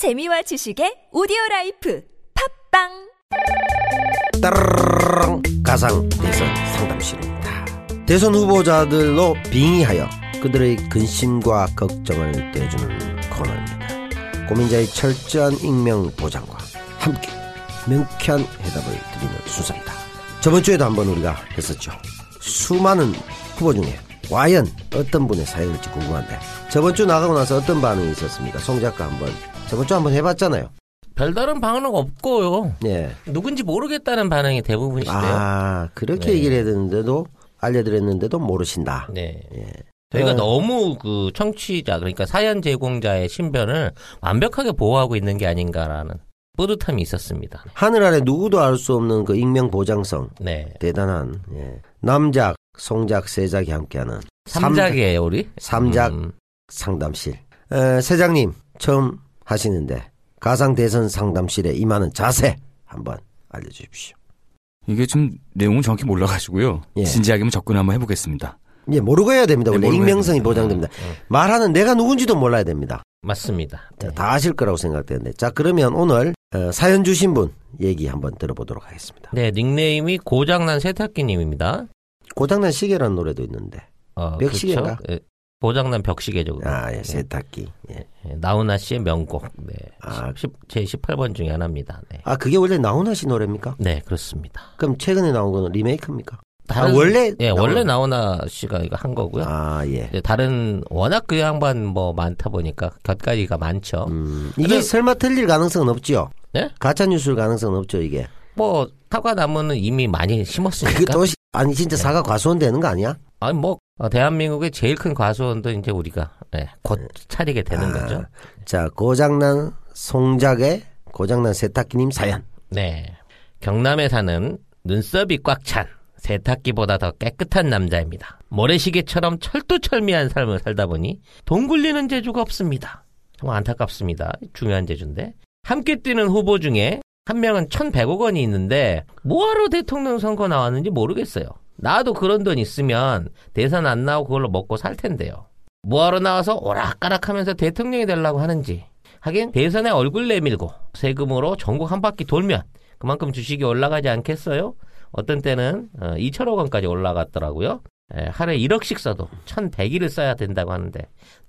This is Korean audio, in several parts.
재미와 지식의 오디오 라이프 팝빵 따르릉 가상 대선 상담실입니다. 대선 후보자들로 빙의하여 그들의 근심과 걱정을 떼주는 코너입니다. 고민자의 철저한 익명 보장과 함께 명쾌한 해답을 드리는 순서입니다. 저번 주에도 한번 우리가 했었죠. 수많은 후보 중에 과연 어떤 분의 사연일지 궁금한데 저번 주 나가고 나서 어떤 반응이 있었습니까? 송 작가 한번 저번 주 한번 해봤잖아요. 별다른 반응 없고요. 예. 누군지 모르겠다는 반응이 대부분이시대요. 아 그렇게 네. 얘기를 했는데도 알려드렸는데도 모르신다. 네. 예. 저희가 어. 너무 그 청취자 그러니까 사연 제공자의 신변을 완벽하게 보호하고 있는 게 아닌가라는 뿌듯함이 있었습니다. 하늘 아래 누구도 알 수 없는 그 익명 보장성 네. 대단한 예. 남작, 송작, 세작이 함께하는 삼작이에요, 우리? 삼작 음, 상담실. 에, 세장님 처음 하시는데 가상 대선 상담실에 임하는 자세 한번 알려주십시오. 이게 좀 내용은 정확히 몰라가지고요. 예. 진지하게만 접근 한번 해보겠습니다. 예, 모르고 해야 됩니다. 네, 원래 해야 익명성이 됩니다. 보장됩니다. 음. 말하는 내가 누군지도 몰라야 됩니다. 맞습니다. 자, 네. 다 아실 거라고 생각되는데. 자, 그러면 오늘 어, 사연 주신 분 얘기 한번 들어보도록 하겠습니다. 네, 닉네임이 고장난 세탁기님입니다. 고장난 시계라는 노래도 있는데. 어, 벽시계인가? 그렇죠? 예, 고장난 벽시계죠. 아, 예, 네. 세탁기. 예. 예, 나훈아 씨의 명곡. 네. 아. 십- 제 18번 중에 하나입니다. 네. 아, 그게 원래 나훈아 씨 노래입니까? 네, 그렇습니다. 그럼 최근에 나온 거는 리메이크입니까? 다른- 아, 원래? 예, 나훈아- 원래 나훈아 씨가 이거 한 거고요. 아, 예. 네, 다른 워낙 그 양반 뭐 많다 보니까 곁가지가 많죠. 음, 이게 근데- 설마 틀릴 가능성은 없지요? 네? 가짜 뉴스일 가능성은 없죠, 이게. 뭐 사과 나무는 이미 많이 심었으니까. 그 또, 시- 아니, 진짜 사과 과수원 되는 거 아니야? 아니 뭐 어, 대한민국의 제일 큰 과수원도 이제 우리가 예, 곧 차리게 되는 아, 거죠. 자, 고장난 송작의 고장난 세탁기님 사연. 네. 경남에 사는 눈썹이 꽉 찬 세탁기보다 더 깨끗한 남자입니다. 모래시계처럼 철두철미한 삶을 살다 보니 돈 굴리는 재주가 없습니다. 정말 안타깝습니다. 중요한 재주인데. 함께 뛰는 후보 중에 한 명은 1,100억 원이 있는데 뭐하러 대통령 선거 나왔는지 모르겠어요. 나도 그런 돈 있으면 대선 안 나오고 그걸로 먹고 살 텐데요. 뭐하러 나와서 오락가락 하면서 대통령이 되려고 하는지. 하긴 대선에 얼굴 내밀고 세금으로 전국 한 바퀴 돌면 그만큼 주식이 올라가지 않겠어요? 어떤 때는 어, 2천억 원까지 올라갔더라고요. 에, 하루에 1억씩 써도 1,100일을 써야 된다고 하는데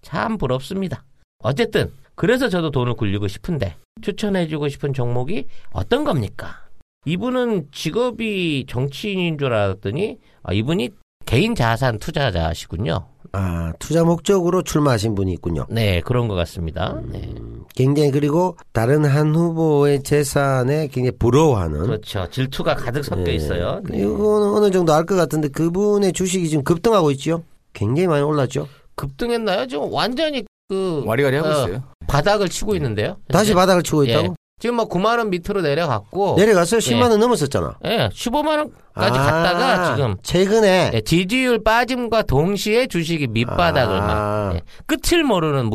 참 부럽습니다. 어쨌든 그래서 저도 돈을 굴리고 싶은데 추천해주고 싶은 종목이 어떤 겁니까? 이분은 직업이 정치인인 줄 알았더니 아, 이분이 개인 자산 투자자시군요. 아, 투자 목적으로 출마하신 분이 있군요. 네, 그런 것 같습니다. 네. 음, 굉장히 그리고 다른 한 후보의 재산에 굉장히 부러워하는. 그렇죠. 질투가 가득 섞여 예. 있어요. 네. 이거는 어느 정도 알 것 같은데 그분의 주식이 지금 급등하고 있죠? 굉장히 많이 올랐죠? 급등했나요? 지금 완전히 그 와리가리 하고 어, 있어요. 바닥을 치고 있는데요. 다시 현재? 바닥을 치고 있다고? 예. 지금 뭐 9만 원 밑으로 내려갔고 내려갔어요? 10만 원 넘었었잖아. 예, 15만 원까지 아, 갔다가 지금 최근에 예, 지지율 빠짐과 동시에 주식이 밑바닥을 아. 막 예, 끝을 모르는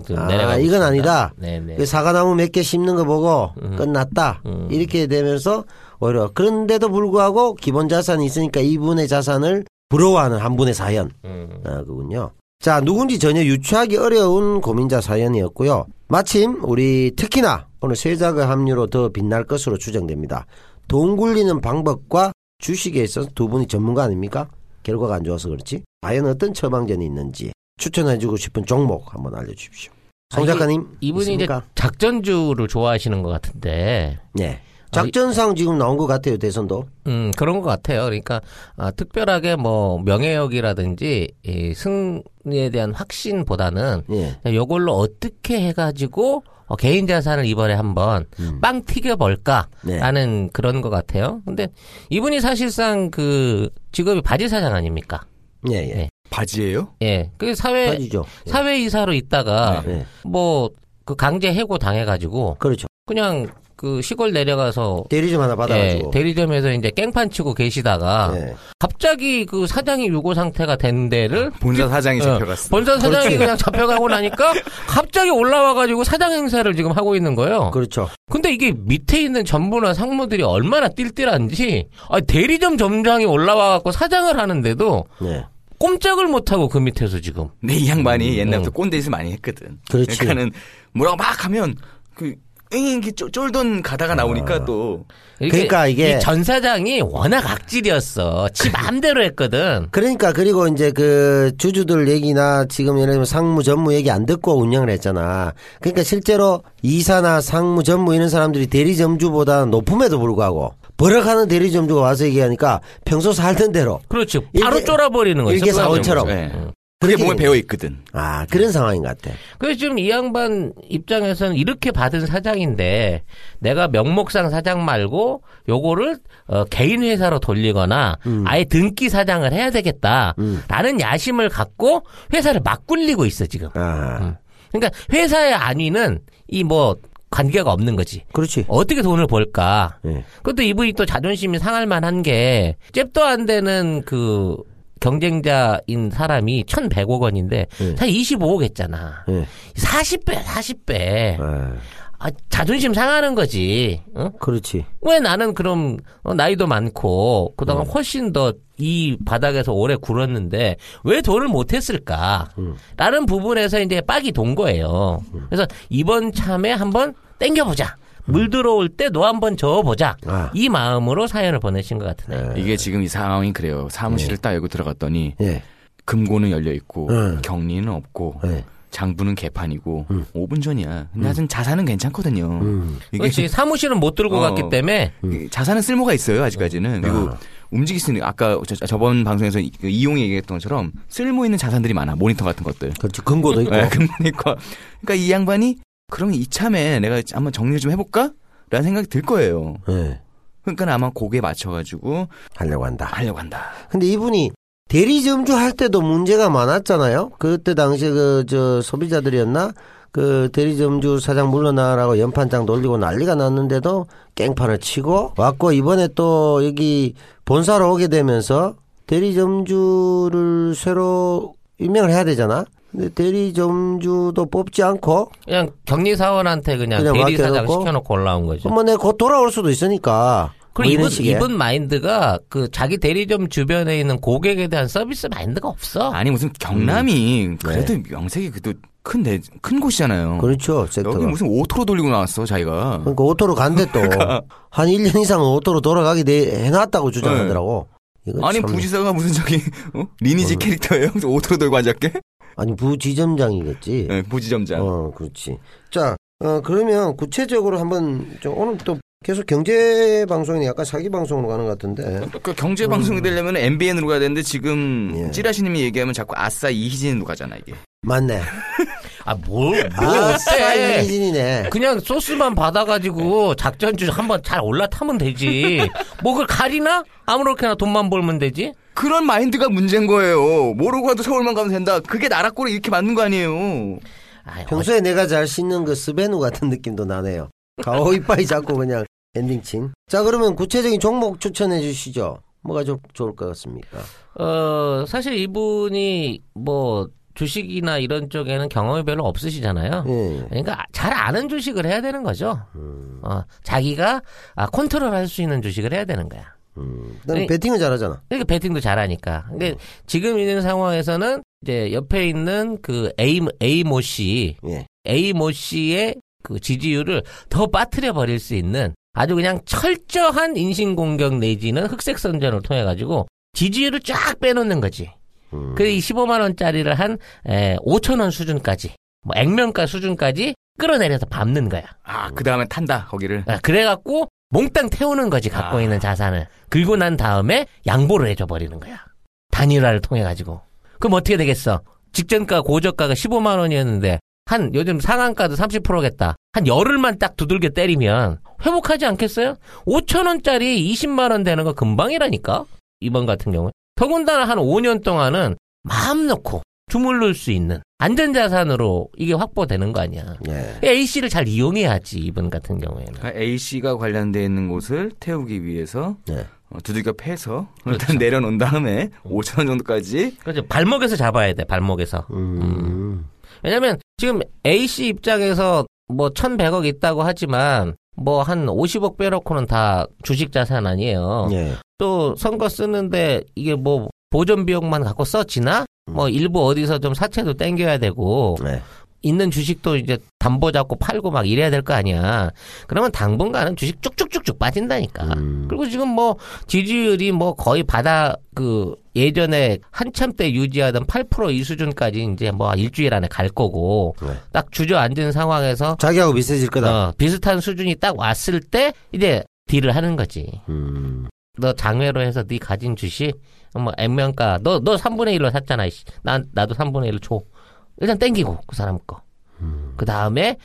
지금 아, 내려가고 이건 있습니다. 아니다. 네, 네. 그 사과나무 몇 개 심는 거 보고 음. 끝났다. 음. 이렇게 되면서 오히려 그런데도 불구하고 기본 자산이 있으니까 이분의 자산을 부러워하는 한 분의 사연. 음. 아, 그군요. 자, 누군지 전혀 유추하기 어려운 고민자 사연이었고요. 마침 우리 특히나 오늘 세자의 합류로 더 빛날 것으로 추정됩니다. 돈 굴리는 방법과 주식에 있어서 두 분이 전문가 아닙니까? 결과가 안 좋아서 그렇지. 과연 어떤 처방전이 있는지 추천해주고 싶은 종목 한번 알려주십시오. 송 작가님 이분이 있습니까? 이제 작전주를 좋아하시는 것 같은데 네. 작전상 지금 나온 것 같아요 대선도. 음, 그런 것 같아요. 그러니까, 아, 특별하게 뭐, 명예욕이라든지, 이 승리에 대한 확신보다는, 예. 요걸로 어떻게 해가지고, 어, 개인 자산을 이번에 한번 음. 빵 튀겨볼까? 네. 라는 그런 것 같아요. 근데 이분이 사실상 그 직업이 바지 사장 아닙니까? 예, 예. 네. 바지예요? 예. 그 사회, 빠지죠. 예. 사회 이사로 있다가, 네. 뭐, 그 강제 해고 당해가지고, 그렇죠. 그냥 그 시골 내려가서, 대리점 하나 예, 받아가지고. 대리점에서 이제 깽판 치고 계시다가, 예. 갑자기 그 사장이 유고 상태가 된 데를 본사 사장이 어, 잡혀갔어. 본사 사장이 그냥 잡혀가고 나니까 갑자기 올라와가지고 사장 행사를 지금 하고 있는 거예요. 그렇죠. 근데 이게 밑에 있는 전부나 상무들이 얼마나 띨띨한지 아, 대리점 점장이 올라와갖고 사장을 하는데도 네. 꼼짝을 못하고 그 밑에서 지금 근데 이 양반이 옛날부터 음. 꼰대짓을 많이 했거든. 그렇지. 그러니까는 뭐라고 막 하면 그 이게 쫄- 쫄던 가다가 나오니까 또 그러니까 이게- 이전 사장이 워낙 악질이었어. 지 마음대로 했거든. 그러니까 그리고 이제 그 주주들 얘기나 지금 예를 들면 상무 전무 얘기 안 듣고 운영을 했잖아. 그러니까 실제로 이사나 상무 전무 이런 사람들이 대리점주보다 높음에도 불구하고 버럭하는 대리점주가 와서 얘기하니까 평소 살던 대로 그렇지. 바로 일개- 쫄아버리는 거지. 일개 사원처럼. 네. 응. 그게 몸에 배어 있거든. 아 그런 상황인 것 같아. 그래서 지금 이 양반 입장에서는 이렇게 받은 사장인데 내가 명목상 사장 말고 요거를 어, 개인 회사로 돌리거나 아예 등기 사장을 해야 되겠다라는 야심을 갖고 회사를 막 굴리고 있어 지금. 아 그러니까 회사의 안위는 이 뭐 관계가 없는 거지. 그렇지. 어떻게 돈을 벌까? 예. 그것도 이분이 또 자존심이 상할 만한 게 잽도 안 되는 그 경쟁자인 사람이 1,100억 원인데 예. 사실 25억 했잖아. 예. 40배, 40배. 아, 아, 자존심 상하는 거지. 어? 그렇지. 왜 나는 그럼 어, 나이도 많고 그다음에 훨씬 더 이 바닥에서 오래 굴었는데 왜 돈을 못 했을까? 라는 부분에서 이제 빡이 돈 거예요. 그래서 이번 참에 한번 땡겨보자. 물 들어올 때 너 한번 저어보자. 아. 이 마음으로 사연을 보내신 것 같으네. 이게 지금 이 상황이 그래요. 사무실을 딱 열고 들어갔더니 예. 금고는 열려 있고 응. 격리는 없고 예. 장부는 개판이고 5분 전이야. 근데 하여튼 자산은 괜찮거든요. 음. 이게 그렇지. 사무실은 못 들고 어. 갔기 때문에 이 자산은 쓸모가 있어요 아직까지는 그리고 아. 움직일 수 있는 아까 저, 번 방송에서 이- 그 이용이 얘기했던 것처럼 쓸모 있는 자산들이 많아 모니터 같은 것들 그렇지. 금고도 있고. 네, 금고니까 그러니까 이 양반이 그러면 이참에 내가 한번 정리 좀 해볼까 라는 생각이 들 거예요 예. 그러니까 아마 거기에 맞춰가지고 하려고 한다. 하려고 한다 근데 이분이 대리점주 할 때도 문제가 많았잖아요. 그때 당시에 그 저 소비자들이었나 그 대리점주 사장 물러나라고 연판장 돌리고 난리가 났는데도 깽판을 치고 왔고 이번에 또 여기 본사로 오게 되면서 대리점주를 새로 임명을 해야 되잖아. 근데 대리점주도 뽑지 않고 그냥 격리 사원한테 그냥, 그냥 대리 사장 맡겨놓고? 시켜놓고 올라온 거죠. 한번 내가 곧 돌아올 수도 있으니까. 뭐 그리고 이런 이분, 식의. 이분 마인드가 그 자기 대리점 주변에 있는 고객에 대한 서비스 마인드가 없어. 아니 무슨 경남이 그래도 명색이 그래도 큰, 데, 큰 곳이잖아요 그렇죠. 섹터가. 여기 무슨 auto로 돌리고 나왔어 자기가 그러니까 auto로 간대 또. 한 1년 이상은 auto로 돌아가게 돼, 해놨다고 주장하더라고. 이거 아니 참- 부지사가 무슨 저기 어? 리니지 캐릭터예요? 그래서 auto로 돌고 앉았게? 아니, 부지점장이겠지. 네, 부지점장. 어, 그렇지. 자, 어, 그러면 구체적으로 한번, 좀 오늘 또 계속 경제 방송이 약간 사기 방송으로 가는 것 같은데. 그 경제 방송이 되려면 MBN으로 가야 되는데 지금 예. 찌라시님이 얘기하면 자꾸 아싸 이희진으로 가잖아 이게. 맞네. 아, 뭘, 뭘 아, 어때? 아싸 이희진이네. 그냥 소스만 받아가지고 작전주 한번 잘 올라타면 되지. 뭐 그걸 가리나? 아무렇게나 돈만 벌면 되지. 그런 마인드가 문제인 거예요. 모로 가도 서울만 가면 된다. 그게 나라 꼴이 이렇게 맞는 거 아니에요. 아이, 평소에 내가 잘 씻는 그 스베누 같은 느낌도 나네요. 가오 이빠이 잡고 그냥 엔딩칭. 자, 그러면 구체적인 종목 추천해 주시죠. 뭐가 좀 좋을 것 같습니까? 어, 사실 이분이 뭐 주식이나 이런 쪽에는 경험이 별로 없으시잖아요. 예. 그러니까 잘 아는 주식을 해야 되는 거죠. 음. 어, 자기가 아, 컨트롤 할 수 있는 주식을 해야 되는 거야. 음. 그다음에 네. 배팅은 잘하잖아. 그러니까 배팅도 잘하니까. 근데 지금 있는 상황에서는 이제 옆에 있는 그 A, A 모 씨, 예. A 모 씨의 그 지지율을 더 빠뜨려 버릴 수 있는 아주 그냥 철저한 인신공격 내지는 흑색 선전을 통해 가지고 지지율을 쫙 빼놓는 거지. 음. 그래 이 15만 원짜리를 한 에, 5천 원 수준까지, 뭐 액면가 수준까지 끌어내려서 밟는 거야. 아, 그 다음에 탄다, 거기를. 아, 그래갖고 몽땅 태우는 거지 갖고 아. 있는 자산을 긁고 난 다음에 양보를 해줘 버리는 거야 단일화를 통해 가지고 그럼 어떻게 되겠어 직전가 고저가가 15만 원이었는데 한 요즘 상한가도 30%겠다 한 열흘만 딱 두들겨 때리면 회복하지 않겠어요 5천 원짜리 20만 원 되는 거 금방이라니까 이번 같은 경우에 더군다나 한 5년 동안은 마음 놓고 주물를 수 있는 안전자산으로 이게 확보되는 거 아니야 예. A씨를 잘 이용해야지 이분 같은 경우에는 그러니까 A씨가 관련돼 있는 곳을 태우기 위해서 네. 어, 두들겨 패서 그렇죠. 일단 내려놓은 다음에 5천 원 정도까지 그렇죠. 발목에서 잡아야 돼, 발목에서. 음. 왜냐면 지금 A씨 입장에서 뭐 1100억 있다고 하지만 뭐 한 50억 빼놓고는 다 주식 자산 아니에요. 예. 또 선거 쓰는데 이게 뭐 보존 비용만 갖고 써지나? 뭐 일부 어디서 좀 사채도 땡겨야 되고 네. 있는 주식도 이제 담보 잡고 팔고 막 이래야 될 거 아니야. 그러면 당분간은 주식 쭉쭉쭉쭉 빠진다니까. 음. 그리고 지금 뭐 지지율이 뭐 거의 바다 그 예전에 한참 때 유지하던 8%이 수준까지 이제 뭐 일주일 안에 갈 거고 네. 딱 주저앉은 상황에서 자기하고 비슷해질 거다. 어, 비슷한 수준이 딱 왔을 때 이제 딜을 하는 거지. 음. 너 장외로 해서 네 가진 주식 뭐 액면가 너 너 3분의 1로 샀잖아. 이씨. 난 나도 3분의 1로 줘. 일단 땡기고 그 사람 거. 그 다음에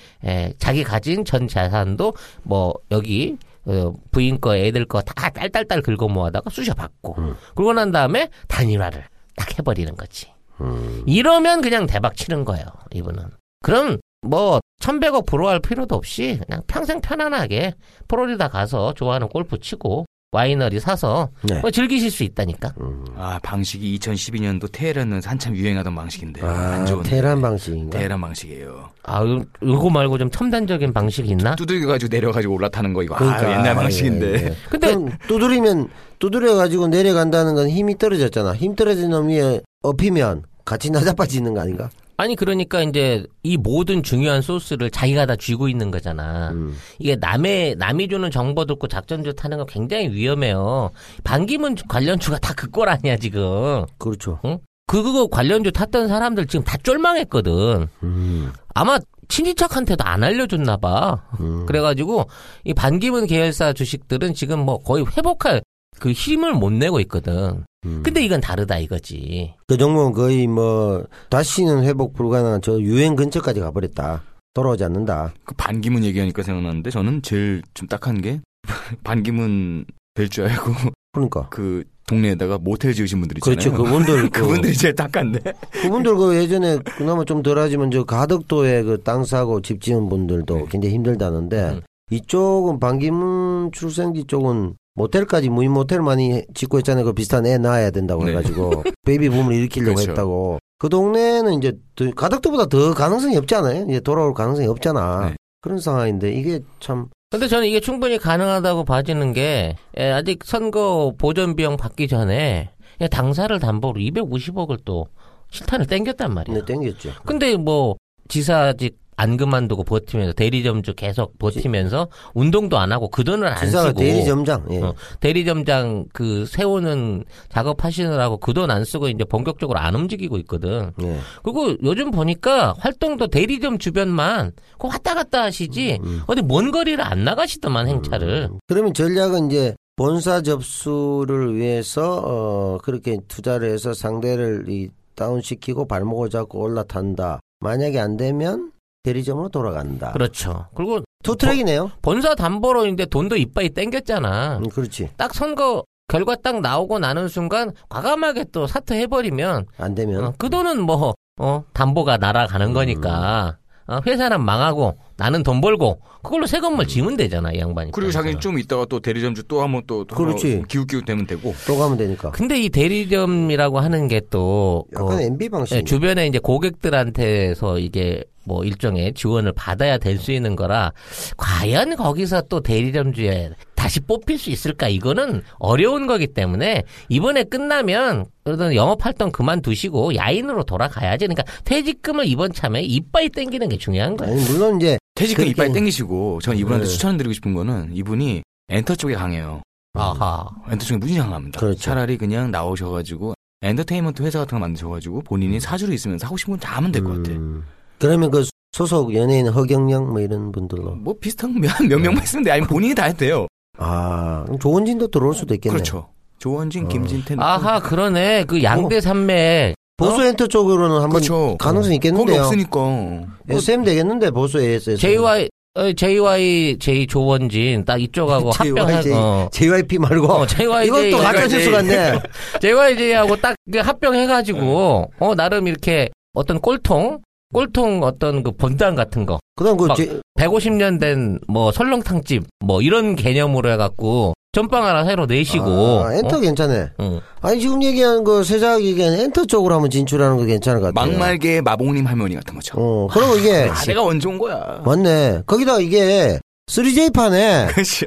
자기 가진 전 자산도 뭐 여기 어, 부인 거 애들 거 다 딸딸딸 긁어 모아다가 쑤셔 받고 그러고 난 다음에 단일화를 딱 해버리는 거지. 음. 이러면 그냥 대박 치는 거예요. 이분은. 그럼 뭐 1100억 불어할 필요도 없이 그냥 평생 편안하게 프로리다 가서 좋아하는 골프 치고 와이너리 사서 네. 뭐 즐기실 수 있다니까. 아 방식이 2012년도 테헤란은 한참 유행하던 방식인데 아, 안 좋은 테란 방식인가? 테헤란 방식이에요. 아, 요- 요거 말고 좀 첨단적인 방식이 있나? 두들겨 가지고 내려 가지고 올라타는 거 이거 그러니까, 아, 옛날 방식인데. 예, 예. 근데 두드리면 두드려 가지고 내려간다는 건 힘이 떨어졌잖아. 힘 떨어진 놈 위에 업히면 같이 나자빠지는 거 아닌가? 아니 그러니까 이제 이 모든 중요한 소스를 자기가 다 쥐고 있는 거잖아. 음. 이게 남의 남이 주는 정보 듣고 작전주 타는 거 굉장히 위험해요. 반기문 관련주가 다 그 꼴 아니야 지금. 그렇죠. 그 그거 관련주 탔던 사람들 지금 다 쫄망했거든. 음. 아마 친인척한테도 안 알려줬나 봐. 음. 그래가지고 이 반기문 계열사 주식들은 지금 뭐 거의 회복할 그 힘을 못 내고 있거든. 음. 근데 이건 다르다 이거지. 그 종목은 거의 뭐 다시는 회복 불가능한 저 유행 근처까지 가버렸다. 돌아오지 않는다. 그 반기문 얘기하니까 생각났는데 저는 제일 좀 딱한 게 반기문 될 줄 알고 그러니까. 그 동네에다가 모텔 지으신 분들 있잖아요. 그렇죠. 그분들 그, 그분들이 제일 딱한데. 그분들 그 예전에 그나마 좀 덜하지만 저 가덕도에 그 땅 사고 집 지은 분들도 네. 굉장히 힘들다는데 음. 이쪽은 반기문 출생지 쪽은 모텔까지 무인 모텔 많이 짓고 있잖아요. 그 비슷한 애 낳아야 된다고 네. 해가지고 베이비 붐을 일으키려고 그렇죠. 했다고. 그 동네는 이제 더- 가덕도보다 더 가능성이 없잖아요. 이제 돌아올 가능성이 없잖아. 네. 그런 상황인데 이게 참 근데 저는 이게 충분히 가능하다고 봐지는 게 예, 아직 선거 보전 비용 받기 전에 당사를 담보로 250억을 또 실탄을 땡겼단 말이야. 네, 땡겼죠. 근데 뭐 지사직 안 그만두고 버티면서 대리점주 계속 버티면서 운동도 안 하고 그 돈을 안 쓰고 대리점장. 예. 어, 대리점장 그 세우는 작업하시느라고 그 돈 안 쓰고 이제 본격적으로 안 움직이고 있거든. 예. 그리고 요즘 보니까 활동도 대리점 주변만 그 왔다 갔다 하시지 음. 어디 먼 거리를 안 나가시더만 행차를. 그러면 전략은 이제 본사 접수를 위해서 어 그렇게 투자를 해서 상대를 이 다운시키고 발목을 잡고 올라탄다. 만약에 안 되면 대리점으로 돌아간다. 그렇죠. 그리고 투 트랙이네요. 본사 담보로 이제 돈도 이빠이 땡겼잖아. 음, 그렇지. 딱 선거 결과 딱 나오고 나는 순간 과감하게 또 사퇴해버리면 안 되면 어, 그 돈은 뭐 어, 담보가 날아가는 음. 거니까 어, 회사는 망하고 나는 돈 벌고 그걸로 새 건물 지면 되잖아 이 양반이. 그리고 자기는 좀 있다가 또 대리점주 또 한번 또 그렇지. 기웃기웃 되면 되고. 또 가면 되니까. 근데 이 대리점이라고 하는 게 또 약간 MB 방식. 예, 주변에 이제 고객들한테서 이게 뭐 일종의 지원을 받아야 될 수 있는 거라 과연 거기서 또 대리점주에 다시 뽑힐 수 있을까 이거는 어려운 거기 때문에 이번에 끝나면 그래도 영업 활동 그만두시고 야인으로 돌아가야지 그러니까 퇴직금을 이번 참에 이빠이 땡기는 게 중요한 거야. 아니 물론 이제 퇴직금 그렇게- 이빠이 땡기시고 전 이분한테 네. 추천드리고 싶은 거는 이분이 엔터 쪽에 강해요. 아하. 엔터 쪽에 무지 강합니다. 그렇죠. 차라리 그냥 나오셔가지고 엔터테인먼트 회사 같은 거 만드셔가지고 본인이 사주로 있으면서 하고 싶은 거다 하면 될 것 같아. 음, 그러면 그 소속 연예인 허경영 뭐 이런 분들로 뭐 비슷한 몇, 몇 명만 있으면 돼. 아니면 본인이 다 해도 돼요. 아 그럼 조원진도 들어올 수도 있겠네. 그렇죠. 조원진, 어. 김진태. 아하 그러네 그 양대 산맥 보수 엔터 쪽으로는 한번 그렇죠. 가능성이 거기 있겠는데요. 없으니까. 뭐 SM 되겠는데 보수 AS에서. JY 어, JY J 조원진 딱 이쪽하고 합병해 어. JYP 말고 어, JYJ 또 가짜. 뉴스 같네. JYJ하고 딱 합병해 가지고 어 나름 이렇게 어떤 꼴통 꼴통 어떤 그 본당 같은 거 그다음 그 막- 제- 150년 된 뭐 설렁탕집 뭐 이런 개념으로 해갖고 전빵 하나 새로 내시고 아, 엔터 괜찮네. 어? 응. 아니 지금 얘기하는 거 세작 얘기하는 엔터 쪽으로 한번 진출하는 거 괜찮을 것 같아요. 막말계 마봉님 할머니 같은 거죠. 어, 그리고 이게 아, 내가 언제 온 거야. 맞네. 거기다 이게 3J 판에 그렇죠.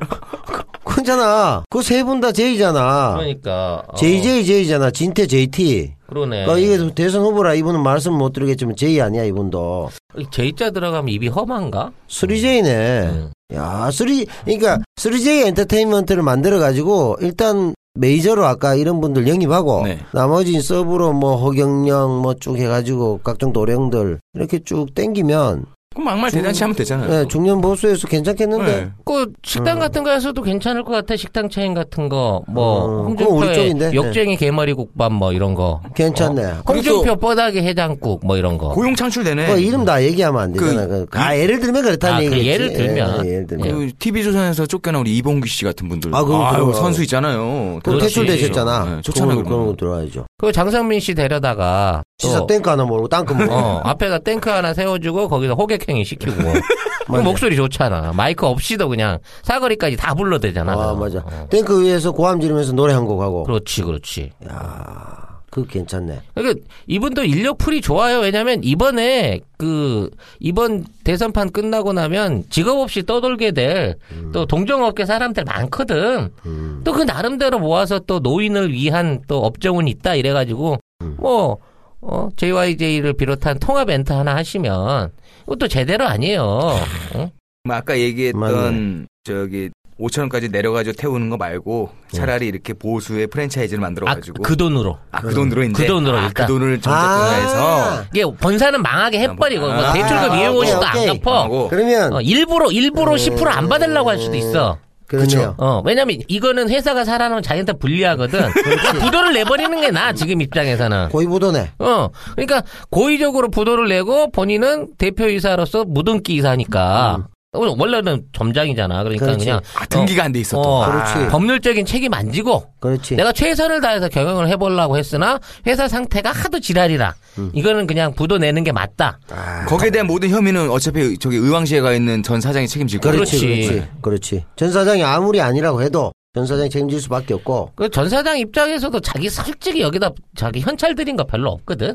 그 괜찮아. 그 세 분 다 J잖아. 그러니까 어, JJ J잖아. 진태 JT. 그러네. 그러니까 이게 대선 후보라 이분은 말씀 못 드리겠지만 J 아니야 이분도. J자 들어가면 입이 험한가? 3J네. 음. 야, 3 그러니까 3J 엔터테인먼트를 만들어 가지고 일단 메이저로 아까 이런 분들 영입하고 네. 나머지 서브로 뭐 허경영 뭐 쭉 해가지고 각종 도령들 이렇게 쭉 땡기면 그럼 막말 대잔치 하면 되잖아요. 네, 중년 보수에서 괜찮겠는데. 네. 그 식당 같은 거에서도 괜찮을 것 같아. 식당 체인 같은 거, 뭐 음, 그건 우리 쪽인데. 홍준표의 욕쟁이 개머리 국밥 뭐 이런 거. 괜찮네. 어? 홍준표 뼈다귀 해장국 뭐 이런 거. 고용 창출되네. 그 이름 다 얘기하면 안 되잖아. 그, 아, 예를 들면 그렇다는 아, 그 얘기겠지. 예를 들면. 예, 예를 들면. 그 TV조선에서 쫓겨난 우리 이봉규 씨 같은 분들. 아, 그거 아유, 그거. 선수 있잖아요. 그. 퇴출되셨잖아. 네, 좋잖아요. 그런, 그런 거. 들어와야죠. 그 장성민 씨 데려다가 시사 또, 땡크 하나 모르고 땅크 모르고. 어, 앞에다 탱크 하나 세워주고 거기서 호객행위 시키고. 그. 목소리 좋잖아. 마이크 없이도 그냥 사거리까지 다 불러대잖아. 아, 맞아. 어. 땡크 위에서 고함 지르면서 노래 한 곡 하고. 그렇지, 그렇지. 야 그거 괜찮네. 그러니까 이분도 인력 풀이 좋아요. 왜냐면 이번에 그 이번 대선판 끝나고 나면 직업 없이 떠돌게 될또 동종업계 사람들 많거든. 음. 또그 나름대로 모아서 또 노인을 위한 또 업종은 있다 이래가지고 뭐 어, JYJ를 비롯한 통합 멘트 하나 하시면 이것도 제대로 아니에요. 어? 뭐 아까 얘기했던 저기 5천 원까지 내려가지고 태우는 거 말고 차라리 이렇게 보수의 프랜차이즈를 아, 만들어가지고 그 돈으로. 아, 그 돈으로 이제 그 돈으로 아, 일단. 그 돈을 정책화해서 이게 본사는 망하게 해버리고 뭐 아, 대출금 오케이, 250도 안 오케이. 갚어. 그러면 어, 일부러 일부러 10%안 받으려고 할 수도 있어. 그러네요. 어, 왜냐면 이거는 회사가 살아남으면 자기한테 불리하거든. 그러니까 부도를 내버리는 게 나아, 지금 입장에서는. 고위부도네. 어, 그러니까 고의적으로 부도를 내고 본인은 대표이사로서 무등기 이사니까. 어, 원래는 점장이잖아. 그러니까 그렇지. 그냥 아, 등기가 안돼 있어 또. 어, 그렇지. 법률적인 책임 안 지고 그렇지. 내가 최선을 다해서 경영을 해보려고 했으나 회사 상태가 하도 지랄이라. 이거는 그냥 부도 내는 게 맞다. 아, 거기에 대한 모든 혐의는 어차피 저기 의왕시에 가 있는 전 사장이 책임질 거예요. 그렇지, 그렇지. 그렇지, 그렇지. 전 사장이 아무리 아니라고 해도 전 사장이 책임질 수밖에 없고. 그 전 사장 입장에서도 자기 솔직히 여기다 자기 현찰 들인 거 별로 없거든.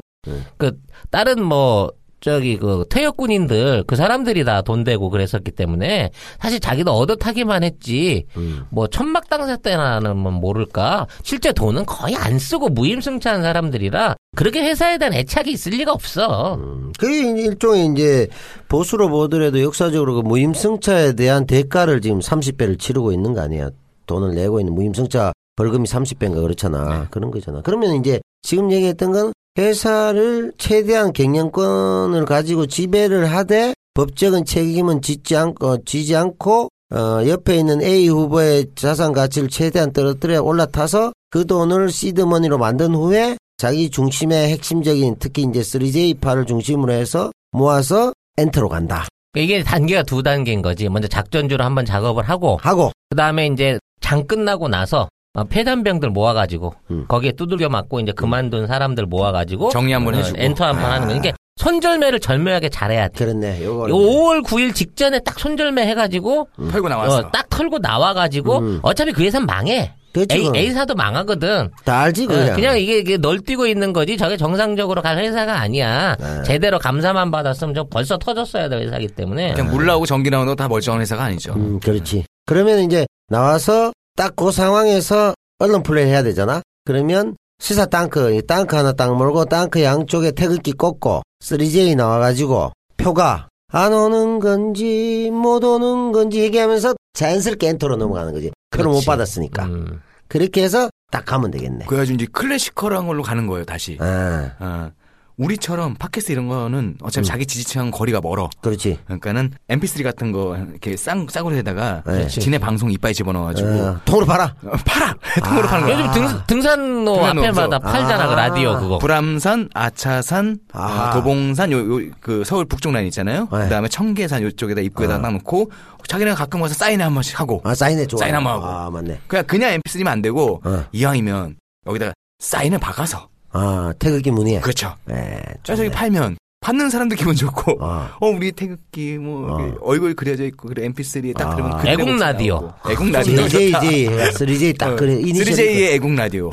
그 다른 뭐 저기 그 퇴역 군인들 그 사람들이 다 돈 대고 그랬었기 때문에 사실 자기도 얻어 타기만 했지 뭐 천막 당사 때나는 뭐 모를까 실제 돈은 거의 안 쓰고 무임승차한 사람들이라 그렇게 회사에 대한 애착이 있을 리가 없어. 음, 그게 일종의 이제 보수로 보더라도 역사적으로 그 무임승차에 대한 대가를 지금 30배를 치르고 있는 거 아니야. 돈을 내고 있는 무임승차 벌금이 30배인가 그렇잖아. 그런 거잖아. 그러면 이제 지금 얘기했던 건 회사를 최대한 경영권을 가지고 지배를 하되 법적인 책임은 짓지 않고 지지 않고 어, 옆에 있는 A 후보의 자산 가치를 최대한 떨어뜨려 올라타서 그 돈을 시드머니로 만든 후에 자기 중심의 핵심적인 특히 이제 3J파를 중심으로 해서 모아서 엔터로 간다. 이게 단계가 두 단계인 거지. 먼저 작전주로 한번 작업을 하고 하고 그 다음에 이제 장 끝나고 나서 어, 폐단병들 모아가지고 음. 거기에 두들겨 맞고 이제 그만둔 사람들 모아가지고 정리 한번 어, 해주고. 엔터 한번 하는 거. 이게 손절매를 절묘하게 잘해야 돼. 그렇네. 요거 요 5월 9일 직전에 딱 손절매 해가지고 털고 나왔어. 어, 딱 털고 나와가지고 음. 어차피 그 회사 는 망해. A. A사도 망하거든. 다 알지 어, 그냥. 그냥 이게, 이게 널뛰고 있는 거지. 저게 정상적으로 갈 회사가 아니야. 네. 제대로 감사만 받았으면 저 벌써 터졌어야 될 회사기 때문에. 그냥 물 나오고 전기 나오는 거 다 멀쩡한 회사가 아니죠. 음, 그렇지. 그러면 이제 나와서 딱 그 상황에서 언론 플레이 해야 되잖아. 그러면 시사 땅크, 이 땅크 하나 딱 몰고 땅크 양쪽에 태극기 꽂고 3J 나와가지고 표가 안 오는 건지 못 오는 건지 얘기하면서 자연스럽게 엔터로 넘어가는 거지. 표를 못. 받았으니까. 음. 그렇게 해서 딱 가면 되겠네. 그래가지고 이제 클래시컬한 걸로 가는 거예요, 다시. 아, 어, 우리처럼 팟캐스트 이런 거는 어차피 자기 지지층 거리가 멀어. 그렇지. 그러니까는 MP3 같은 거 이렇게 쌍 싸구려 에다가 네. 지네 방송 이빨 집어넣어가지고 어, 통으로 팔아. 어, 팔아 통으로 파는 거야. 요즘 등, 등산로 등산로 앞에마다 없어. 팔잖아, 그 아. 라디오 그거. 불암산, 아차산. 어, 도봉산, 요, 요, 그 서울 북쪽 라인 있잖아요. 네. 그 다음에 청계산 요쪽에다 입구에다 딱 놓고 자기네가 가끔 와서 사인회 한 번씩 하고. 아, 사인해 좋아. 사인 한 번 하고. 아, 맞네. 그냥, 그냥 MP3면 안 되고, 어. 이왕이면 여기다가 사인을 박아서. 아, 태극기 무늬에. 그렇죠. 네. 저 저기 팔면 받는 사람도 기분 좋고, 어. 어, 우리 태극기 뭐 어. 이렇게 얼굴 그려져 있고 그래 MP3에 딱 아. 들으면 그 애국 라디오. 애국 라디오. 3J, 3J 딱 그래. 이니셜이 3J의 애국 라디오.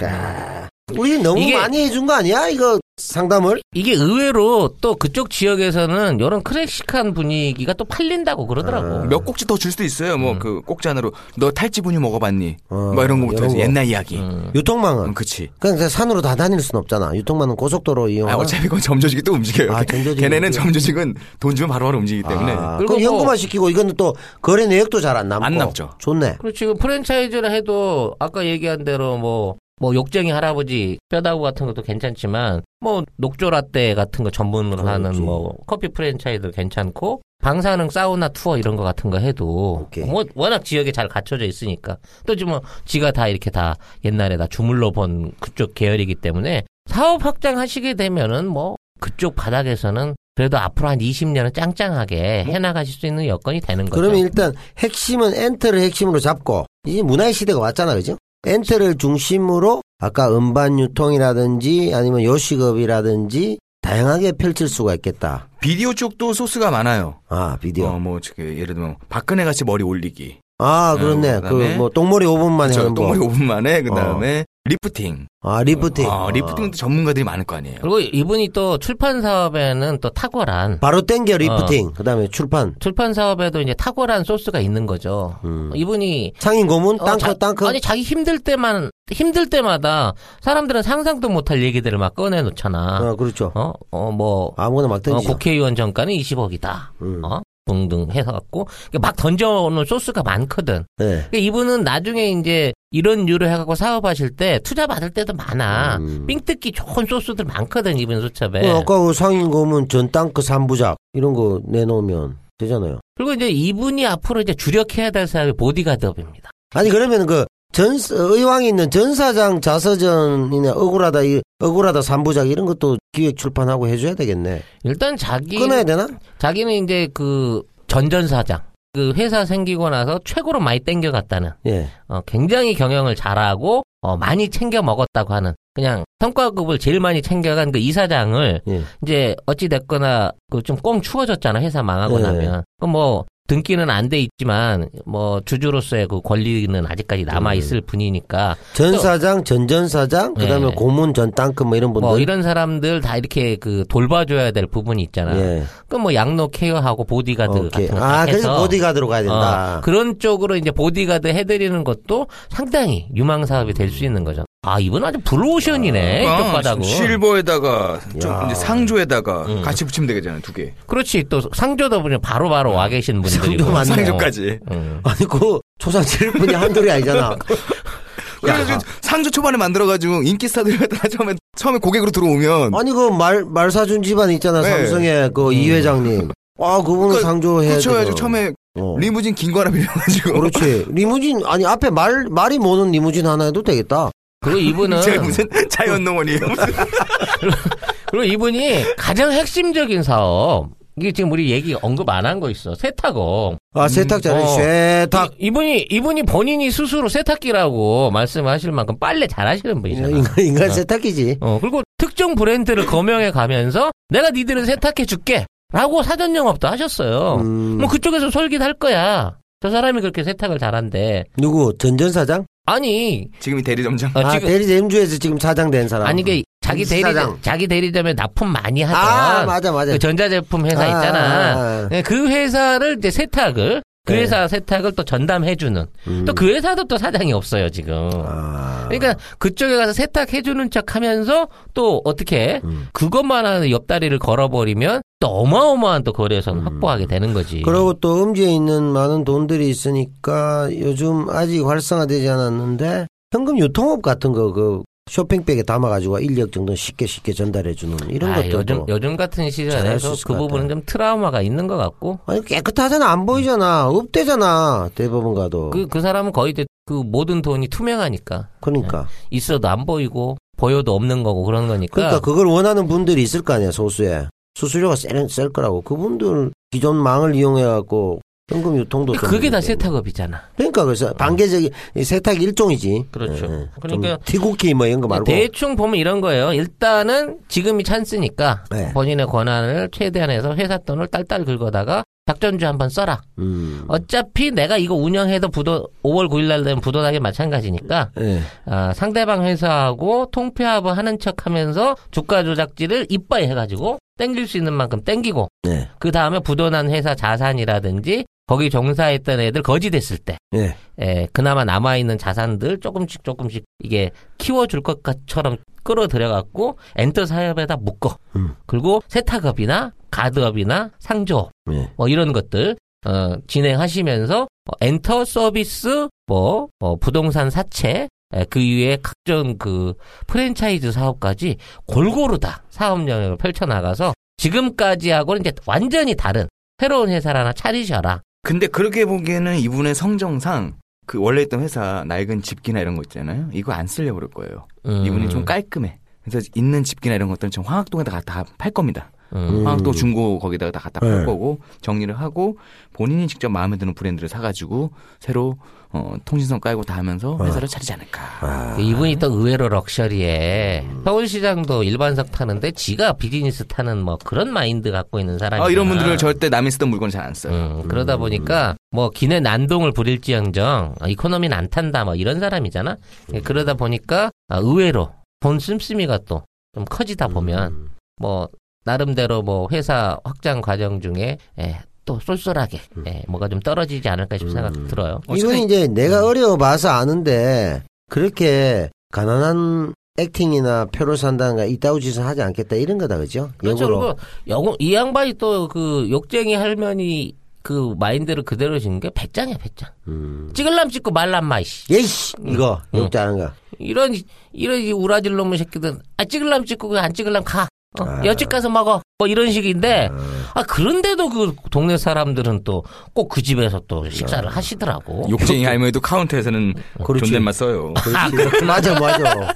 우리 너무 이게- 많이 해준 거 아니야? 이거 상담을 이게 의외로 또 그쪽 지역에서는 이런 클래식한 분위기가 또 팔린다고 그러더라고. 아. 몇 꼭지 더 줄 수도 있어요. 뭐그 꼭지안으로 너 탈지분유 먹어봤니? 어, 뭐 이런 거부터 이런 해서 거. 옛날 이야기. 음. 유통망은 음, 그치. 그냥 산으로 다 다닐 순 없잖아. 유통망은 고속도로 이용. 아, 어차피 그건 점조직이 또 움직여요. 아, 점조직이 걔네는? 점조직은 돈 주면 바로바로 움직이기 때문에. 아, 그리고 그럼 뭐- 현금화 시키고 이거는 또 거래 내역도 잘 안 남고 안 남죠. 좋네. 그리고 지금 프랜차이즈를 해도 아까 얘기한 대로 뭐, 뭐 욕쟁이 할아버지 뼈다구 같은 것도 괜찮지만 뭐 녹조 라떼 같은 거 전문으로 그렇지. 하는 뭐 커피 프랜차이즈도 괜찮고 방사능 사우나 투어 이런 거 같은 거 해도 오케이. 뭐 워낙 지역에 잘 갖춰져 있으니까 또 지금 뭐 지가 다 이렇게 다 옛날에 다 주물러 본 그쪽 계열이기 때문에 사업 확장하시게 되면은 뭐 그쪽 바닥에서는 그래도 앞으로 한 20년은 짱짱하게 해나가실 수 있는 여건이 되는 거죠. 그러면 일단 핵심은 엔터를 핵심으로 잡고 이제 문화의 시대가 왔잖아, 그죠? 엔터를 중심으로 아까 음반 유통이라든지 아니면 요식업이라든지 다양하게 펼칠 수가 있겠다. 비디오 쪽도 소스가 많아요. 아 비디오. 어, 뭐, 저기, 예를 들면, 박근혜 같이 머리 올리기. 아 그렇네. 어, 그 그다음에 뭐 똥머리 5분 만에 저 하는 거. 똥머리 5분 만에, 그 다음에, 리프팅. 아 리프팅. 어, 리프팅도 전문가들이 많을 거 아니에요. 그리고 이분이 또 출판 사업에는 또 탁월한 바로 땡겨 리프팅. 그다음에 출판. 출판 사업에도 이제 탁월한 소스가 있는 거죠. 음. 이분이 상임 고문 어, 땅크 자- 땅크. 아니 자기 힘들 때만 힘들 때마다 사람들은 상상도 못할 얘기들을 막 꺼내 놓잖아. 어 그렇죠. 어, 어, 뭐, 아무거나 막 어, 던지죠. 국회의원 정가는 20억이다. 음. 어? 등등 해서 갖고 막 던져오는 소스가 많거든. 네. 그러니까 이분은 나중에 이제 이런 유로 해갖고 사업하실 때 투자 받을 때도 많아. 음. 삥 뜯기 좋은 소스들 많거든 이분 수첩에. 그 아까 그 상인 고문 전 땅크 삼부작 이런 거 내놓으면 되잖아요. 그리고 이제 이분이 앞으로 이제 주력해야 될 사업이 보디가드업입니다. 아니 그러면 그 전 의왕에 있는 전사장 자서전이나 억울하다 이 억울하다 삼부작 이런 것도 기획 출판하고 해줘야 되겠네. 일단 자기 끊어야 되나? 자기는 이제 그 전전사장 그 회사 생기고 나서 최고로 많이 땡겨갔다는 예. 어, 굉장히 경영을 잘하고 어, 많이 챙겨 먹었다고 하는 그냥 성과급을 제일 많이 챙겨간 그 이사장을 예. 이제 어찌 됐거나 그 좀 꽁 추워졌잖아 회사 망하고 네. 나면 그럼 뭐 등기는 안 돼 있지만 뭐 주주로서의 그 권리는 아직까지 남아 있을 분이니까 전 사장, 전 전 사장, 그다음에 예. 고문 전 땅크 뭐 이런 분들. 뭐 이런 사람들 다 이렇게 그 돌봐줘야 될 부분이 있잖아. 예. 그럼 뭐 양로 케어하고 보디가드 오케이. 같은 거 아, 다 그래서 보디가드로 가야 된다. 어, 그런 쪽으로 이제 보디가드 해드리는 것도 상당히 유망 사업이 될 수 있는 거죠. 아 이분 아주 블루오션이네 이쪽 그러니까 바닥은. 실버에다가 좀 야. 이제 상조에다가 음. 같이 붙이면 되겠잖아요, 두 개. 그렇지 또 상조도 보니 바로 바로 와 계신 분들이고. 상조 맞네. 상조까지. 음. 아니 그 초상 칠분이 한둘이 아니잖아. 그래서 상조 초반에 만들어가지고 인기 스타들이 다 처음에 처음에 고객으로 들어오면 아니 그 말 말사준 집안 있잖아 네. 삼성의 그이 회장님. 아 그분은 그러니까 상조해야 돼. 처음에 어. 리무진 긴 거 하나 빌려가지고 그렇지. 리무진 아니 앞에 말 말이 모는 리무진 하나 해도 되겠다. 그리고 이분은 제가 무슨 자연농원이에요. 무슨 그리고 이분이 가장 핵심적인 사업 이게 지금 우리 얘기 언급 안 한 거 있어 세탁업. 아 세탁자는 어. 세탁. 이, 분이 이분이 본인이 스스로 세탁기라고 말씀하실 만큼 빨래 잘하시는 분이잖아. 인간, 인간 세탁기지. 어, 그리고 특정 브랜드를 거명해 가면서 내가 니들은 세탁해 줄게. 라고 사전 영업도 하셨어요. 음, 뭐 그쪽에서 솔깃 할 거야. 저 사람이 그렇게 세탁을 잘한대. 누구 전전 사장? 아니, 지금이 대리점장. 어, 아 지금 대리점주에서 지금 사장 된 사람. 아니 그 자기 대리 사장. 자기 대리점에 납품 많이 하던 아 맞아 맞아. 그 전자제품 회사 아, 있잖아. 아, 네, 그 회사를 이제 세탁을 그 네. 회사 세탁을 또 전담해주는 음. 또그 회사도 또 사장이 없어요 지금. 아. 그러니까 그쪽에 가서 세탁해주는 척하면서 또 어떻게 음. 그것만 하는 옆다리를 걸어버리면 또 어마어마한 또 거래선 확보하게 되는 거지. 음. 그리고 또 음지에 있는 많은 돈들이 있으니까 요즘 아직 활성화되지 않았는데 현금 유통업 같은 거 그 쇼핑백에 담아가지고 1억 정도 쉽게 쉽게 전달해주는 이런 아, 것들도 요즘 요즘 같은 시절에서 그것 부분은 좀 트라우마가 있는 것 같고. 아니 깨끗하잖아. 안 보이잖아. 없대잖아 대법원 가도. 그 그 사람은 거의 그 모든 돈이 투명하니까. 그러니까. 있어도 안 보이고 보여도 없는 거고 그런 거니까. 그러니까 그걸 원하는 분들이 있을 거 아니야 소수에. 수수료가 셀, 셀 거라고. 그분들 기존 망을 이용해 갖고 현금 유통도 그게 다좀 세탁업이잖아. 그러니까 그래서 반개적인 세탁 일종이지 그렇죠. 예, 그러니까 좀 티쿠키 뭐 이런 거 말고 대충 보면 이런 거예요. 일단은 지금이 찬스니까 네. 본인의 권한을 최대한 해서 회사 돈을 딸딸 긁어다가 작전주 한번 써라. 음. 어차피 내가 이거 운영해도 부도 5월 9일 날 되면 부도나게 마찬가지니까 예. 아, 상대방 회사하고 통폐합을 하는 척하면서 주가 조작지를 이빠이 해가지고 땡길 수 있는 만큼 땡기고 네. 그 다음에 부도난 회사 자산이라든지 거기 종사했던 애들 거지됐을 때 예. 에, 그나마 남아있는 자산들 조금씩 조금씩 이게 키워줄 것처럼 끌어들여갖고 엔터 사업에다 묶어. 음. 그리고 세탁업이나 가드업이나 상조 예. 뭐 이런 것들 어, 진행하시면서 어, 엔터 서비스 뭐 어, 부동산 사채 에, 그 이외에 각종 그 프랜차이즈 사업까지 골고루 다 사업 영역을 펼쳐나가서 지금까지하고는 이제 완전히 다른 새로운 회사를 하나 차리셔라. 근데 그렇게 보기에는 이분의 성정상 그 원래 있던 회사 낡은 집기나 이런 거 있잖아요. 이거 안 쓰려고 그럴 거예요. 음, 이분이 좀 깔끔해. 그래서 있는 집기나 이런 것들은 좀 황학동에다 다팔 겁니다. 음. 황학동 중고 거기다가 다 갖다 팔 네. 거고 정리를 하고 본인이 직접 마음에 드는 브랜드를 사가지고 새로 어, 통신선 깔고 다 하면서 회사를 차리지 않을까. 아. 이분이 또 의외로 럭셔리해. 서울시장도 일반석 타는데 지가 비즈니스 타는 뭐 그런 마인드 갖고 있는 사람이. 아, 이런 분들은 절대 남이 쓰던 물건 잘 안 써요. 음, 그러다 보니까 뭐 기내 난동을 부릴지언정 아, 이코노미는 안 탄다 뭐 이런 사람이잖아. 예, 그러다 보니까 아, 의외로 돈 씀씀이가 또 좀 커지다 보면 음. 뭐 나름대로 뭐 회사 확장 과정 중에 예, 또 쏠쏠하게 예, 뭐가 좀 떨어지지 않을까 싶은 생각 음. 들어요. 이분이 이제 내가 어려워 봐서 아는데 그렇게 가난한 액팅이나 표를 산다는가 이따구 짓은 하지 않겠다 이런 거다 그죠? 그렇죠. 역으로. 그리고 영, 이 양반이 또 그 욕쟁이 할머니 그 마인드를 그대로 진게 배짱이야 배짱. 음. 찍을람 찍고 말람 마이씨. 예이씨 이거 응. 욕지 않은 거. 이런 이런 이 우라질 놈의 새끼들 아 찍을람 찍고 그안 찍을람 가. 어, 아. 여집 가서 먹어. 뭐 이런 식인데 아 그런데도 그 동네 사람들은 또 꼭 그 집에서 또 식사를 하시더라고. 욕쟁이 할머니도 카운터에서는 그렇지. 존댓말 써요. 그렇지. 맞아, 맞아.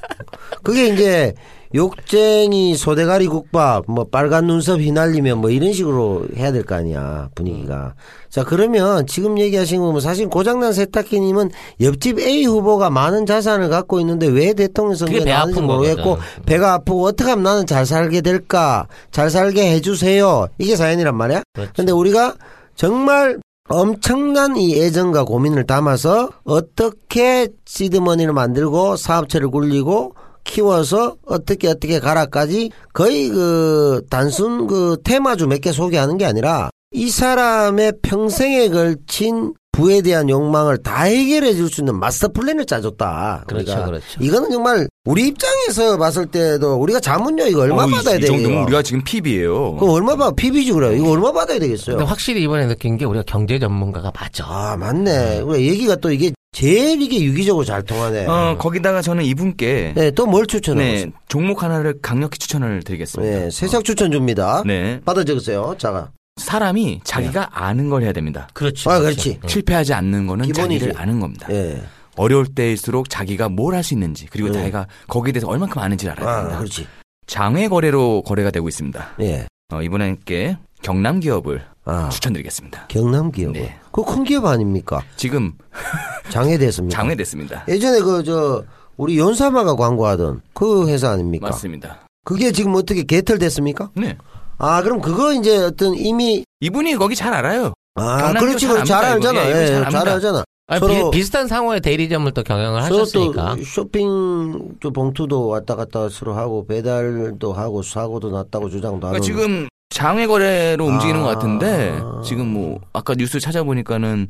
그게 이제 욕쟁이 소대가리 국밥, 뭐 빨간 눈썹 휘날리면 뭐 이런 식으로 해야 될 거 아니야 분위기가. 자 그러면 지금 얘기하신 거면 사실 고장난 세탁기님은 옆집 A 후보가 많은 자산을 갖고 있는데 왜 대통령 선거에 나왔는지 아픈 모르겠고 거거든. 배가 아프고 어떻게 하면 나는 잘 살게 될까, 잘 살게 해주세요. 이게 사연이란 말이야. 그렇죠. 근데 우리가 정말 엄청난 이 애정과 고민을 담아서 어떻게 시드머니를 만들고 사업체를 굴리고 키워서 어떻게 어떻게 가라까지 거의 그 단순 그 테마주 몇 개 소개하는 게 아니라 이 사람의 평생에 걸친 부에 대한 욕망을 다 해결해 줄 수 있는 마스터 플랜을 짜줬다. 그렇죠, 우리가. 그렇죠. 이거는 정말 우리 입장에서 봤을 때도 우리가 자문료 이거 얼마 어, 이- 받아야 이 돼? 정도면 이거? 우리가 지금 PB예요. 그거 얼마 받아? PB지 그래. 이거 얼마 받아야 되겠어요? 근데 확실히 이번에 느낀 게 우리가 경제 전문가가 맞아. 아, 맞네. 우리 얘기가 또 이게 제일 이게 유기적으로 잘 통하네. 어, 거기다가 저는 이분께 네, 또 뭘 추천해? 네? 종목 하나를 강력히 추천을 드리겠습니다. 네, 세작 추천 줍니다. 네. 받아 적으세요. 자가. 사람이 자기가 네. 아는 걸 해야 됩니다. 그렇지. 아, 그렇지. 실패하지 않는 거는 기본이지. 자기를 아는 겁니다. 예. 어려울 때일수록 자기가 뭘 할 수 있는지 그리고 네. 자기가 거기에 대해서 얼만큼 아는지를 알아야 아, 됩니다. 그렇지. 장외 거래로 거래가 되고 있습니다. 예. 어, 이분께 경남 기업을 아, 추천드리겠습니다. 경남 기업. 네. 그거 큰 기업 아닙니까? 지금 장애됐습니까? 장외됐습니다. 예전에 그, 저, 우리 연사마가 광고하던 그 회사 아닙니까? 맞습니다. 그게 지금 어떻게 개털됐습니까? 네. 아, 그럼 그거 이제 어떤 이미, 이분이 거기 잘 알아요. 아, 그렇지. 그렇지. 잘잘 알잖아. 예, 예, 잘 잘. 알잖아. 아, 서로- 비, 비슷한 상호의 대리점을 또 경영을 하셨으니까. 또 쇼핑 저 봉투도 왔다 갔다 서로 하고 배달도 하고 사고도 났다고 주장도 하고 그러니까 지금 장외 거래로 움직이는 아. 것 같은데 지금 뭐 아까 뉴스 찾아보니까는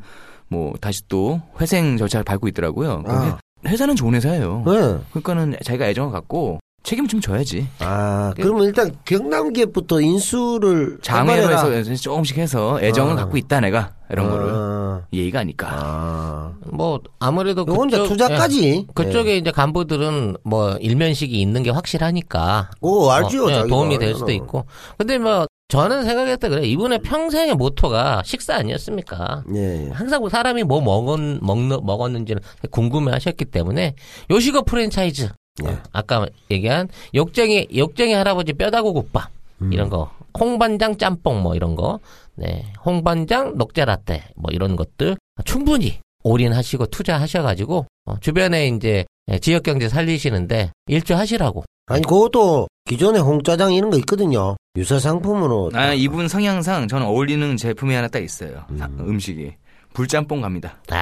뭐 다시 또 회생 절차를 밟고 있더라고요. 아. 회- 회사는 좋은 회사예요. 네. 그러니까는 자기가 애정을 갖고 책임 좀 져야지. 아 그러면 일단 경남기업부터 인수를 장외로. 해서 조금씩 해서 애정을 아. 갖고 있다 내가 이런 아, 거를 예의가 아닐까. 아 뭐 아무래도 요건 이제 그쪽- 투자까지 예, 그쪽에 이제 간부들은 뭐 일면식이 있는 게 확실하니까 오 알죠 어, 예. 도움이 될 수도 이거는. 있고. 근데 뭐 저는 생각했을 때 그래. 이분의 평생의 모토가 식사 아니었습니까? 예, 예. 항상 사람이 뭐 먹었, 먹는, 먹었는지는 궁금해 하셨기 때문에 요식업 프랜차이즈. 예. 어, 아까 얘기한 욕쟁이, 욕쟁이 할아버지 뼈다구 국밥. 음. 이런 거. 홍반장 짬뽕 뭐 이런 거. 네. 홍반장 녹자라떼 뭐 이런 것들 충분히 올인하시고 투자하셔가지고 어, 주변에 이제 예, 지역 경제 살리시는데 일조하시라고. 아니 그것도 기존에 홍짜장 이런 거 있거든요. 유사 상품으로 아, 이분 성향상 저는 어울리는 제품이 하나 딱 있어요. 음. 식이 불짬뽕 갑니다. 아,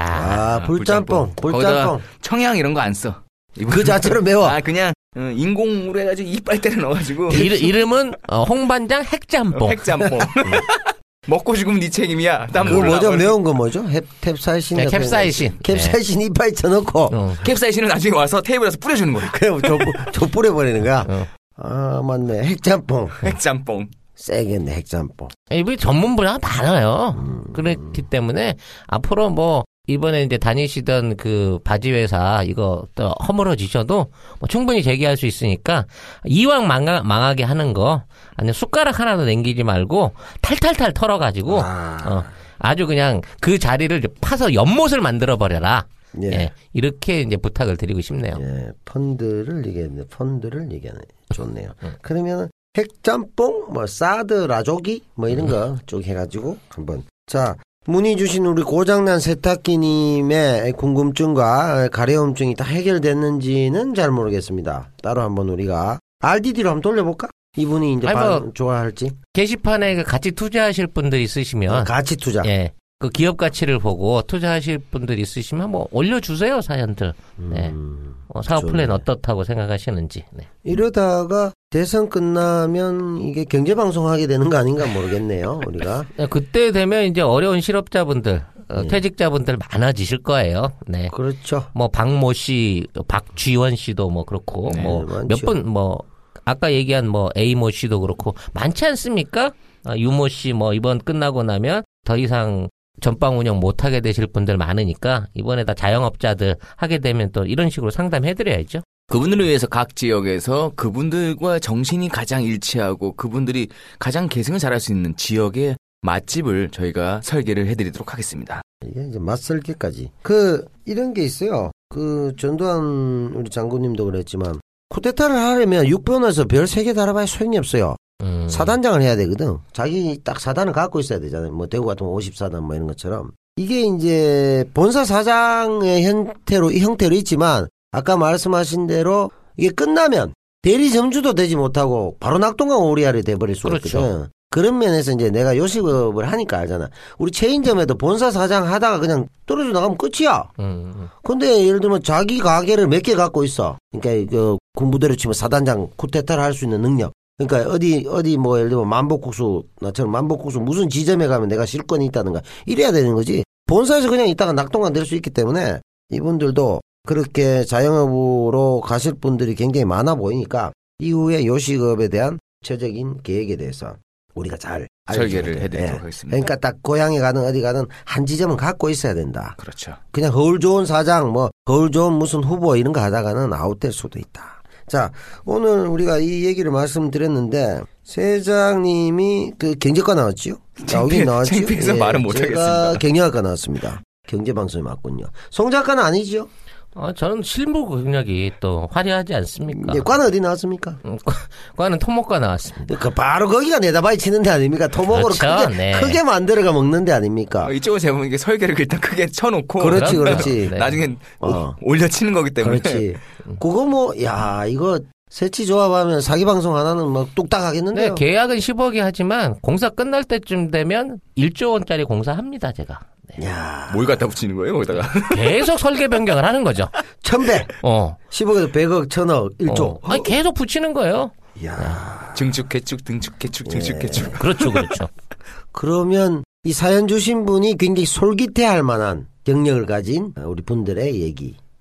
아, 불짬뽕, 불짬뽕. 거기다가 청양 이런 거 안 써. 이분- 그 자체로 매워. 아, 그냥 어, 인공으로 해가지고 이빨 때려 넣어가지고 이르, 이름은 어, 홍반장 핵짬뽕. 핵짬뽕. 먹고 죽으면 네 책임이야. 난 그거. 뭐죠? 매운 거 뭐죠? 햅, 캡사이신. 네. 캡사이신. 캡사이신 이파이 쳐넣고. 어. 캡사이신은 나중에 와서 테이블에서 뿌려주는 거야. 그냥 저, 저 뿌려버리는 거야. 어. 아, 맞네. 핵짬뽕. 핵짬뽕. 세겠네, 핵짬뽕. 이분이 전문 분야가 많아요. 그렇기 때문에 앞으로 뭐 이번에 이제 다니시던 그 바지 회사 이거 또 허물어지셔도 뭐 충분히 재기할 수 있으니까 이왕 망하, 망하게 하는 거 아니 숟가락 하나도 남기지 말고 탈탈탈 털어가지고 아. 어, 아주 그냥 그 자리를 파서 연못을 만들어 버려라. 예. 예. 이렇게 이제 부탁을 드리고 싶네요. 예, 펀드를 얘기했네. 펀드를 얘기하네. 좋네요. 음. 그러면 핵짬뽕, 뭐 사드 라조기 뭐 이런 음. 거쭉 해가지고 한번 자 문의 주신 우리 고장난 세탁기님의 궁금증과 가려움증이 다 해결됐는지는 잘 모르겠습니다. 따로 한번 우리가 RDD로 한번 돌려볼까? 이분이 이제 뭐, 좋아할지 게시판에 그 같이 투자하실 분들 있으시면 같이 투자. 예. 그 기업 가치를 보고 투자하실 분들 있으시면 뭐 올려주세요 사연들. 네. 음, 어, 사업 좋네. 플랜 어떻다고 생각하시는지. 네. 이러다가 대선 끝나면 이게 경제 방송 하게 되는 거 아닌가 모르겠네요. 우리가 네, 그때 되면 이제 어려운 실업자분들, 어, 네. 퇴직자분들 많아지실 거예요. 네. 그렇죠. 뭐 박모 씨, 박쥐원 씨도 뭐 그렇고 네, 뭐. 몇분뭐 아까 얘기한 뭐 A모 씨도 그렇고 많지 않습니까? 아, 유모 씨 뭐 이번 끝나고 나면 더 이상 전방 운영 못 하게 되실 분들 많으니까 이번에 다 자영업자들 하게 되면 또 이런 식으로 상담해 드려야죠. 그분들을 위해서 각 지역에서 그분들과 정신이 가장 일치하고 그분들이 가장 계승을 잘할 수 있는 지역의 맛집을 저희가 설계를 해드리도록 하겠습니다. 이게 이제 맞설기까지. 그, 이런 게 있어요. 그, 전두환 우리 장군님도 그랬지만, 쿠데타를 하려면 육변에서 별 세 개 달아봐야 소용이 없어요. 음. 사단장을 해야 되거든. 자기 딱 사단을 갖고 있어야 되잖아요. 뭐, 대구 같은 50사단 뭐 이런 것처럼. 이게 이제, 본사 사장의 형태로, 형태로 있지만, 아까 말씀하신 대로, 이게 끝나면, 대리 점주도 되지 못하고, 바로 낙동강 오리알이 돼버릴 수가 그렇죠. 있거든. 그런 면에서 이제 내가 요식업을 하니까 알잖아. 우리 체인점에도 본사 사장 하다가 그냥 떨어져 나가면 끝이야. 음, 음. 근데 예를 들면 자기 가게를 몇 개 갖고 있어. 그러니까 그 군부대로 치면 사단장 쿠데타를 할 수 있는 능력. 그러니까 어디 어디 뭐 예를 들면 만복국수 나처럼 만복국수 무슨 지점에 가면 내가 실권이 있다든가 이래야 되는 거지. 본사에서 그냥 있다가 낙동강 될 수 있기 때문에 이분들도 그렇게 자영업으로 가실 분들이 굉장히 많아 보이니까 이후에 요식업에 대한 구체적인 계획에 대해서 우리가 잘 설계를. 해드리도록 예. 하겠습니다. 그러니까 딱 고향에 가든 어디 가든 한 지점은 갖고 있어야 된다. 그렇죠. 그냥 거울 좋은 사장, 뭐, 거울 좋은 무슨 후보 이런 거 하다가는 아웃될 수도 있다. 자, 오늘 우리가 이 얘기를 말씀드렸는데, 세장님이 그 경제과 나왔지요? 나오긴 창피해- 나왔지요? 예, 창피해서 말은 못 제가 하겠습니다. 경영학과 나왔습니다. 경제방송이 맞군요. 송 작가는 아니죠? 어, 저는 실무 경력이 또 화려하지 않습니까? 예, 과는 어디 나왔습니까? 음, 과- 과는 토목과 나왔습니다. 그 바로 거기가 내다바이 치는 데 아닙니까? 토목으로 그렇죠, 크게, 네. 크게 만들어가 먹는 데 아닙니까? 어, 이쪽은 제가 보면 이게 설계를 일단 크게 쳐놓고 그렇지. 그렇지. 네. 나중에 어. 올려치는 거기 때문에 그렇지. 그거 뭐, 야, 이거 새치 조합하면 사기 방송 하나는 뭐 뚝딱 네, 하겠는데요. 계약은 10억이 하지만 공사 끝날 때쯤 되면 1조 원짜리 공사합니다, 제가. 네. 야, 뭘 갖다 붙이는 거예요 거기다가 계속 설계 변경을 하는 거죠. 천배. 어. 10억에서 100억, 1000억, 1조. 어. 아니, 계속 붙이는 거예요. 야 증축 개축 등축 개축 증축 예. 개축 그렇죠, 그렇죠. 그러면 이 사연 주신 분이 굉장히 솔깃해 할 만한 경력을 가진 우리 분들의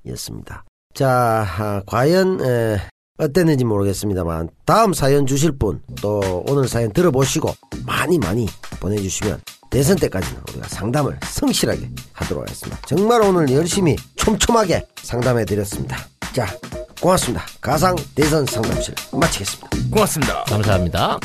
얘기였습니다. 자, 아, 과연 에, 어땠는지 모르겠습니다만 다음 사연 주실 분 또 오늘 사연 들어보시고 많이 많이 보내주시면 대선 때까지는 우리가 상담을 성실하게 하도록 하겠습니다. 정말 오늘 열심히 촘촘하게 상담해 드렸습니다. 자, 고맙습니다. 가상 대선 상담실 마치겠습니다. 고맙습니다. 감사합니다.